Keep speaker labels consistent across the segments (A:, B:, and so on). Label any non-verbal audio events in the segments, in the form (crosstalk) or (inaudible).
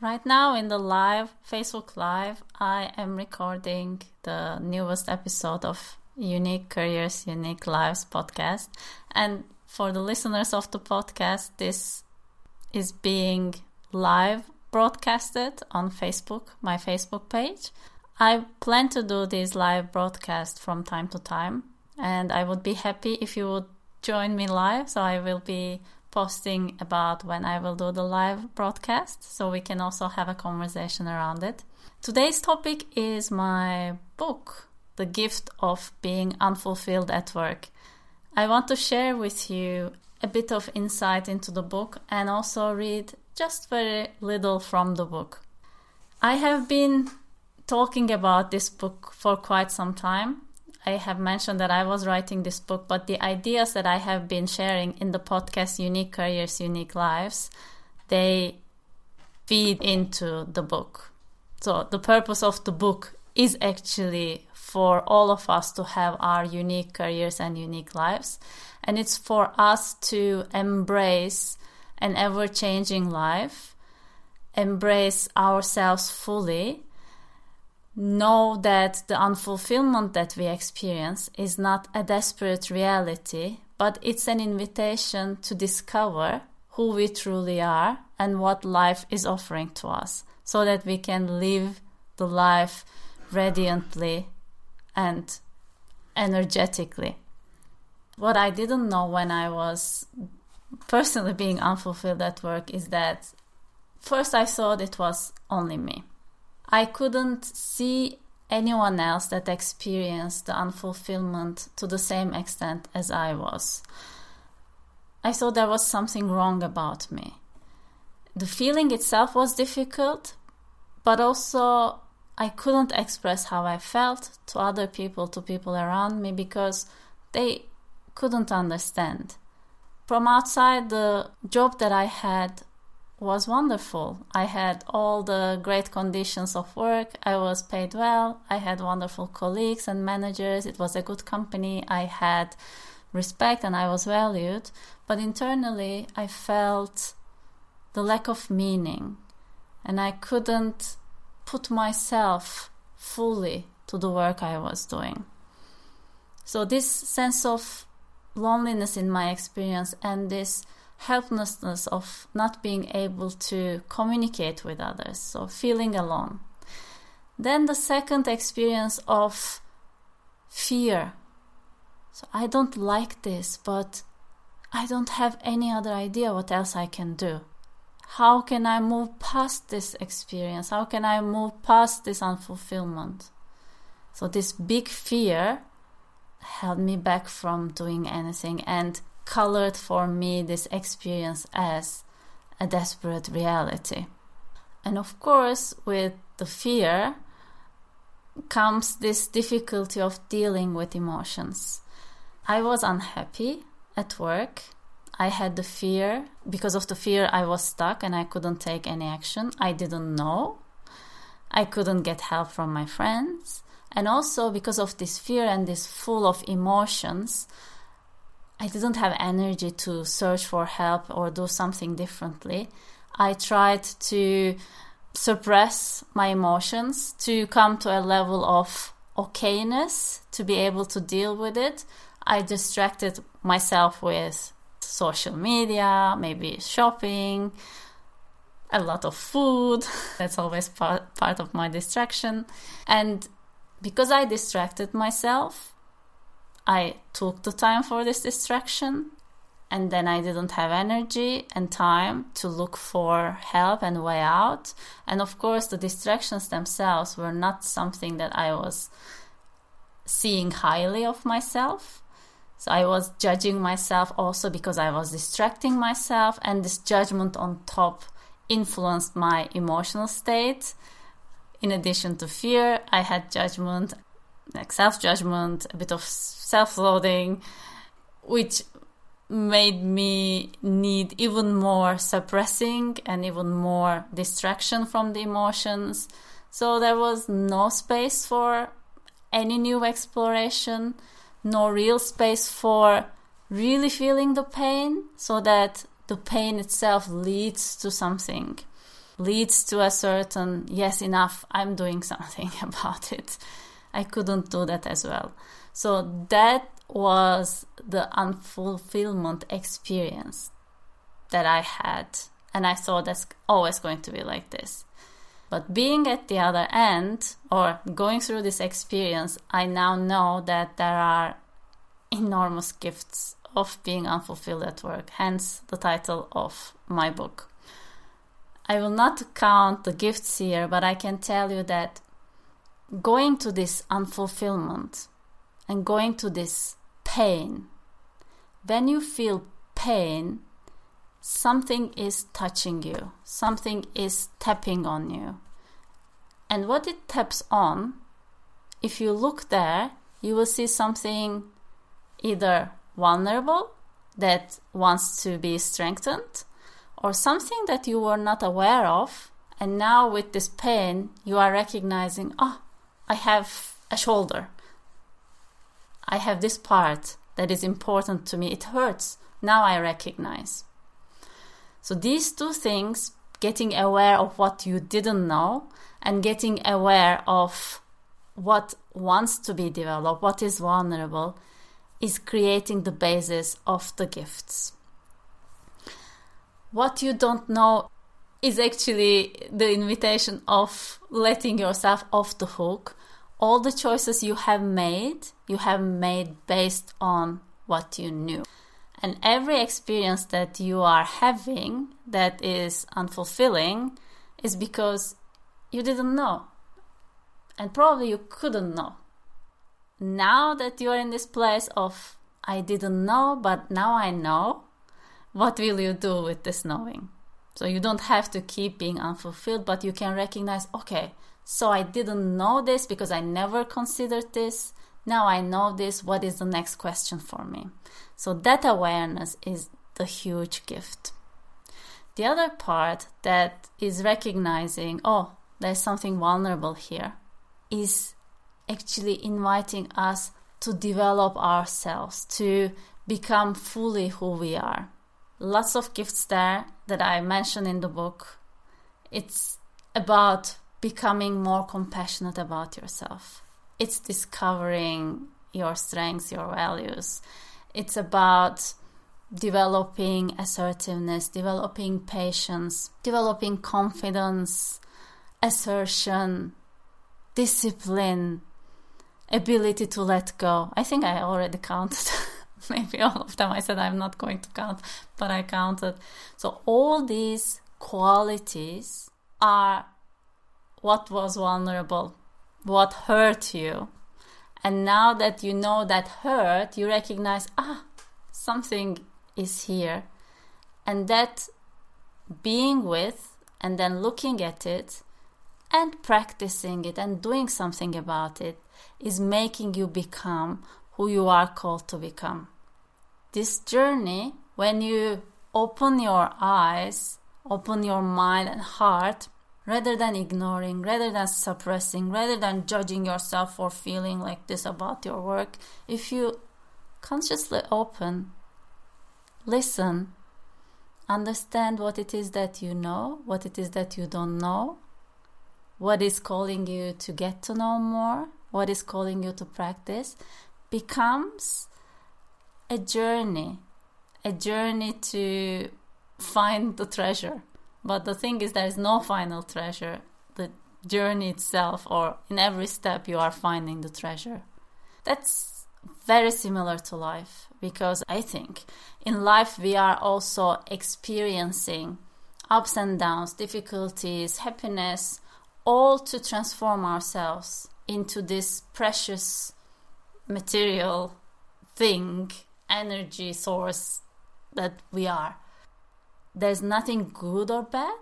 A: Right now, in the live Facebook Live, I am recording the newest episode of Unique Careers, Unique Lives podcast. And for the listeners of the podcast, this is being live broadcasted on Facebook, my Facebook page. I plan to do these live broadcasts from time to time, and I would be happy if you would join me live. So I will be posting about when I will do the live broadcast so we can also have a conversation around it. Today's topic is my book, The Gift of Being Unfulfilled at Work. I want to share with you a bit of insight into the book and also read just very little from the book. I have been talking about this book for quite some time I have mentioned that I was writing this book, but the ideas that I have been sharing in the podcast Unique Careers, Unique Lives, they feed into the book. So the purpose of the book is actually for all of us to have our unique careers and unique lives. And it's for us to embrace an ever changing life, embrace ourselves fully, know that the unfulfillment that we experience is not a desperate reality, but it's an invitation to discover who we truly are and what life is offering to us so that we can live the life radiantly and energetically. What I didn't know when I was personally being unfulfilled at work is that first I thought it was only me. I couldn't see anyone else that experienced the unfulfillment to the same extent as I was. I thought there was something wrong about me. The feeling itself was difficult, but also I couldn't express how I felt to other people, to people around me, because they couldn't understand. From outside, the job that I had was wonderful. I had all the great conditions of work. I was paid well. I had wonderful colleagues and managers. It was a good company. I had respect and I was valued. But internally, I felt the lack of meaning and I couldn't put myself fully to the work I was doing. So, this sense of loneliness in my experience and this helplessness of not being able to communicate with others, so feeling alone. Then the second experience of fear. So I don't like this, but I don't have any other idea what else I can do. How can I move past this experience? How can I move past this unfulfillment? So, this big fear held me back from doing anything. And colored for me this experience as a desperate reality. And of course, with the fear comes this difficulty of dealing with emotions. I was unhappy at work. I had the fear. Because of the fear, I was stuck and I couldn't take any action. I didn't know. I couldn't get help from my friends. And also, because of this fear and this full of emotions, I didn't have energy to search for help or do something differently. I tried to suppress my emotions to come to a level of okayness to be able to deal with it. I distracted myself with social media, maybe shopping, a lot of food. (laughs) That's always part, part of my distraction. And because I distracted myself, I took the time for this distraction and then I didn't have energy and time to look for help and way out. And of course, the distractions themselves were not something that I was seeing highly of myself. So I was judging myself also because I was distracting myself, and this judgment on top influenced my emotional state. In addition to fear, I had judgment like self judgment, a bit of self loathing, which made me need even more suppressing and even more distraction from the emotions. So there was no space for any new exploration, no real space for really feeling the pain so that the pain itself leads to something. leads to a certain, yes, enough, I'm doing something (laughs) about it. I couldn't do that as well. So that was the unfulfillment experience that I had. And I thought that's always going to be like this. But being at the other end or going through this experience, I now know that there are enormous gifts of being unfulfilled at work, hence the title of my book. I will not count the gifts here, but I can tell you that going to this unfulfillment and going to this pain, when you feel pain, something is touching you, something is tapping on you. And what it taps on, if you look there, you will see something either vulnerable that wants to be strengthened or something that you were not aware of. And now, with this pain, you are recognizing, oh, I have a shoulder. I have this part that is important to me. It hurts. Now I recognize. So, these two things getting aware of what you didn't know and getting aware of what wants to be developed, what is vulnerable, is creating the basis of the gifts. What you don't know is actually the invitation of letting yourself off the hook. All the choices you have made, you have made based on what you knew. And every experience that you are having that is unfulfilling is because you didn't know. And probably you couldn't know now that you are in this place of I didn't know, but now I know, what will you do with this knowing? So you don't have to keep being unfulfilled, but you can recognize, okay, so I didn't know this because I never considered this. Now I know this. What is the next question for me? So that awareness is the huge gift. The other part that is recognizing, oh, there's something vulnerable here, is actually inviting us to develop ourselves, to become fully who we are. Lots of gifts there that I mention in the book. It's about becoming more compassionate about yourself. It's discovering your strengths, your values. It's about developing assertiveness, developing patience, developing confidence, assertion, discipline, ability to let go. I think I already counted (laughs) maybe all of them. I said I'm not going to count, but I counted. So all these qualities are what was vulnerable, what hurt you. And now that you know that hurt, you recognize, ah, something is here. And that being with and then looking at it and practicing it and doing something about it is making you become who you are called to become. This journey, when you open your eyes, open your mind and heart, rather than ignoring, rather than suppressing, rather than judging yourself for feeling like this about your work, if you consciously open, listen, understand what it is that you know, what it is that you don't know, what is calling you to get to know more, what is calling you to practice, becomes a journey, a journey to find the treasure. But the thing is, there is no final treasure. The journey itself, or in every step, you are finding the treasure. That's very similar to life because I think in life we are also experiencing ups and downs, difficulties, happiness, all to transform ourselves into this precious material thing, energy source that we are. There's nothing good or bad,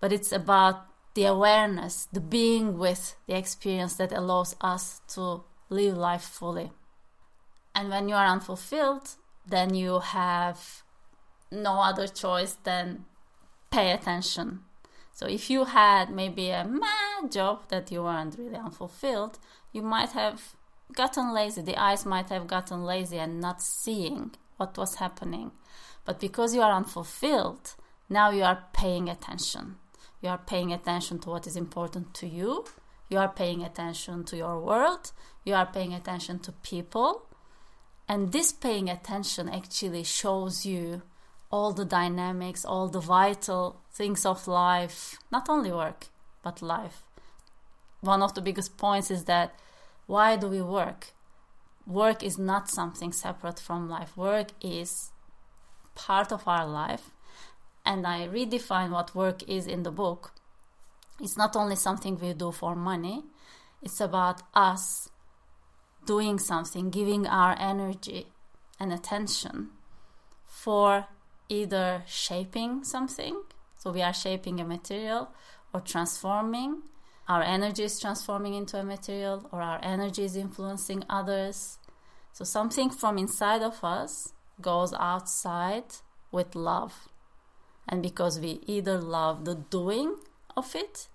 A: but it's about the awareness, the being with the experience that allows us to live life fully. And when you are unfulfilled, then you have no other choice than pay attention so if you had maybe a mad job that you weren't really unfulfilled, you might have gotten lazy. The eyes might have gotten lazy and not seeing what was happening. But because you are unfulfilled, now you are paying attention. you are paying attention to what is important to you, you are paying attention to your world, you are paying attention to people. And this paying attention actually shows you all the dynamics, all the vital things of life, not only work, but life. One of the biggest points is that why do we work? Work is not something separate from life. Work is part of our life. And I redefine what work is in the book. It's not only something we do for money, it's about us doing something, giving our energy and attention for either shaping something, so we are shaping a material, or transforming. Our energy is transforming into a material, or our energy is influencing others. So something from inside of us goes outside with love. And because we either love the doing of it,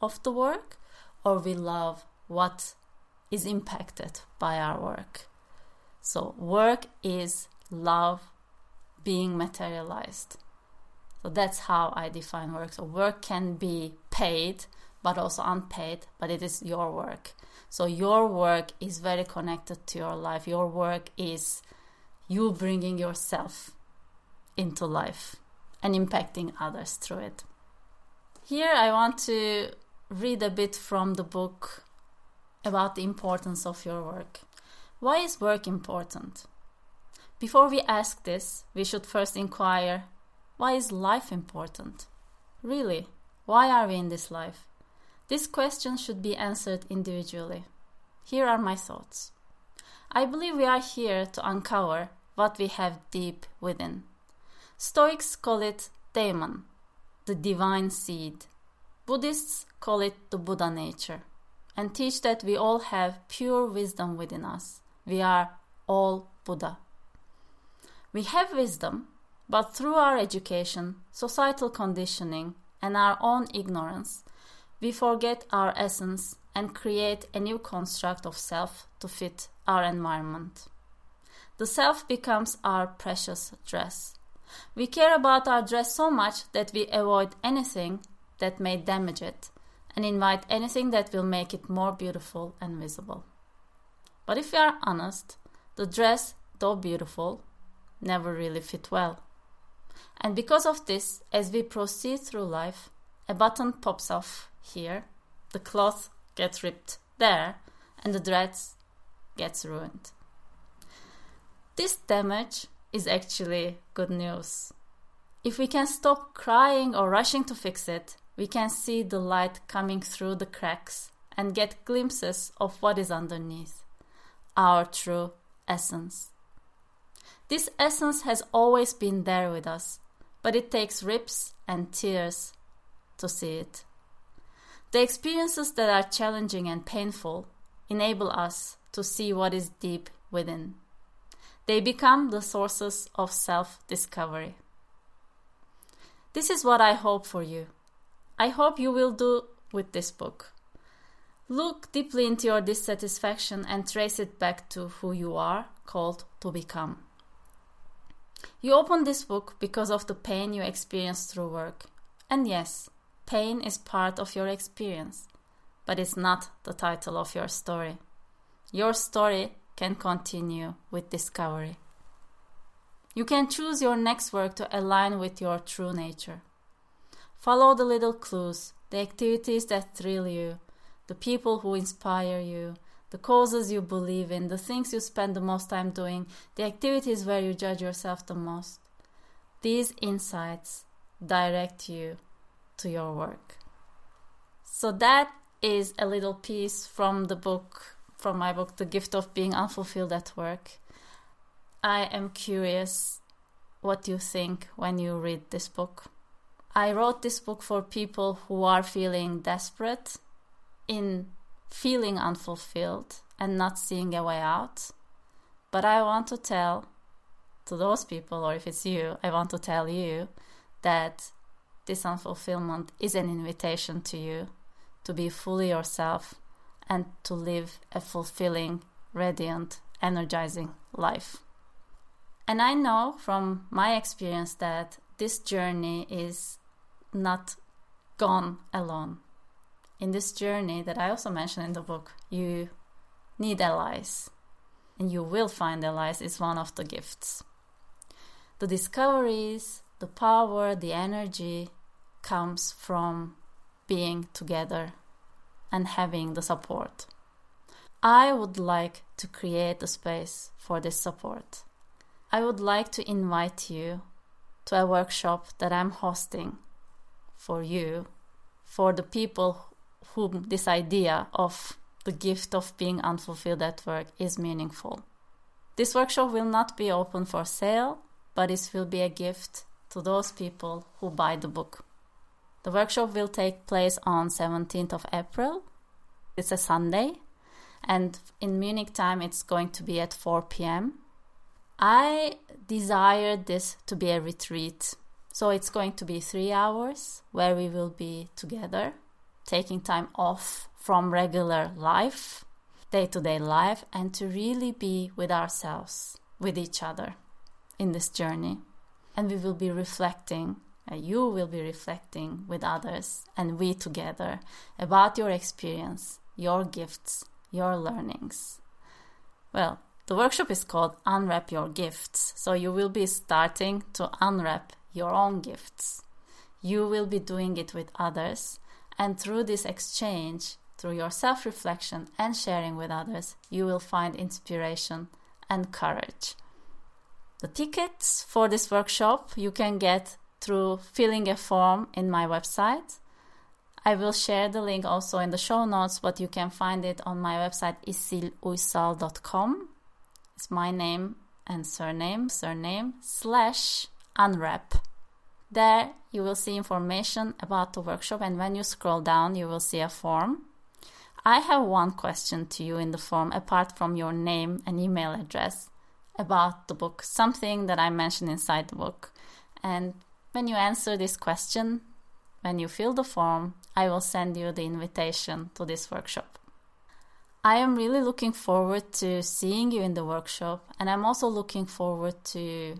A: of the work, or we love what is impacted by our work. So, work is love being materialized. So, that's how I define work. So, work can be paid but also unpaid, but it is your work. So, your work is very connected to your life. Your work is you bringing yourself into life and impacting others through it. Here, I want to read a bit from the book about the importance of your work. Why is work important? Before we ask this, we should first inquire why is life important? Really, why are we in this life? This question should be answered individually. Here are my thoughts. I believe we are here to uncover what we have deep within. Stoics call it daemon, the divine seed. Buddhists call it the Buddha nature and teach that we all have pure wisdom within us. We are all Buddha. We have wisdom, but through our education, societal conditioning, and our own ignorance, we forget our essence and create a new construct of self to fit our environment. The self becomes our precious dress. We care about our dress so much that we avoid anything that may damage it and invite anything that will make it more beautiful and visible. But if we are honest, the dress, though beautiful, never really fit well. And because of this, as we proceed through life, a button pops off here, the cloth gets ripped there, and the dress gets ruined. This damage is actually good news. If we can stop crying or rushing to fix it, we can see the light coming through the cracks and get glimpses of what is underneath our true essence. This essence has always been there with us, but it takes rips and tears to see it. The experiences that are challenging and painful enable us to see what is deep within. They become the sources of self discovery. This is what I hope for you. I hope you will do with this book. Look deeply into your dissatisfaction and trace it back to who you are called to become. You open this book because of the pain you experience through work. And yes, pain is part of your experience, but it's not the title of your story. Your story can continue with discovery. You can choose your next work to align with your true nature. Follow the little clues, the activities that thrill you, the people who inspire you, the causes you believe in, the things you spend the most time doing, the activities where you judge yourself the most. These insights direct you to your work. So, that is a little piece from the book, from my book, The Gift of Being Unfulfilled at Work. I am curious what you think when you read this book. I wrote this book for people who are feeling desperate in feeling unfulfilled and not seeing a way out. But I want to tell to those people, or if it's you, I want to tell you that this unfulfillment is an invitation to you to be fully yourself and to live a fulfilling, radiant, energizing life. And I know from my experience that this journey is not gone alone. In this journey that I also mentioned in the book, you need allies, and you will find allies is one of the gifts. The discoveries, the power, the energy comes from being together and having the support. I would like to create a space for this support. I would like to invite you to a workshop that I'm hosting for you, for the people whom this idea of the gift of being unfulfilled at work is meaningful. This workshop will not be open for sale, but it will be a gift to those people who buy the book. The workshop will take place on 17th of April. It's a Sunday, and in Munich time it's going to be at 4 p.m. I desire this to be a retreat. So it's going to be 3 hours where we will be together, taking time off from regular life, day-to-day life and to really be with ourselves, with each other in this journey. And we will be reflecting, uh, you will be reflecting with others and we together about your experience, your gifts, your learnings. Well, the workshop is called Unwrap Your Gifts. So you will be starting to unwrap your own gifts. You will be doing it with others. And through this exchange, through your self reflection and sharing with others, you will find inspiration and courage. The tickets for this workshop you can get through filling a form in my website. I will share the link also in the show notes, but you can find it on my website isiluysal.com. It's my name and surname, surname slash unwrap. There you will see information about the workshop, and when you scroll down, you will see a form. I have one question to you in the form apart from your name and email address about the book, something that I mentioned inside the book. And when you answer this question, when you fill the form, I will send you the invitation to this workshop. I am really looking forward to seeing you in the workshop, and I'm also looking forward to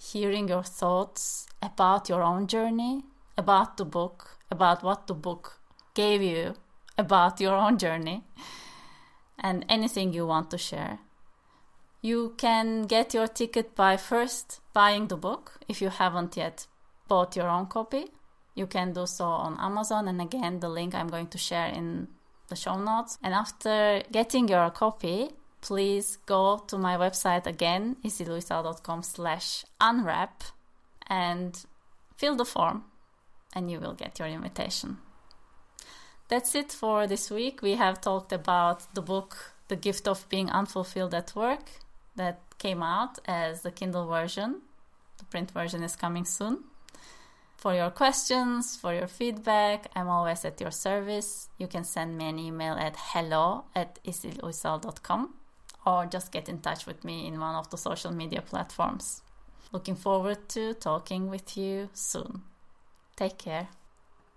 A: hearing your thoughts about your own journey, about the book, about what the book gave you about your own journey, and anything you want to share. You can get your ticket by first buying the book if you haven't yet bought your own copy. You can do so on Amazon, and again, the link I'm going to share in the show notes. And after getting your copy, please go to my website again, isiluysal.com slash unwrap and fill the form and you will get your invitation. That's it for this week. We have talked about the book, The Gift of Being Unfulfilled at Work, that came out as the Kindle version. The print version is coming soon. For your questions, for your feedback, I'm always at your service. You can send me an email at hello at isiluysal.com or just get in touch with me in one of the social media platforms. Looking forward to talking with you soon. Take care.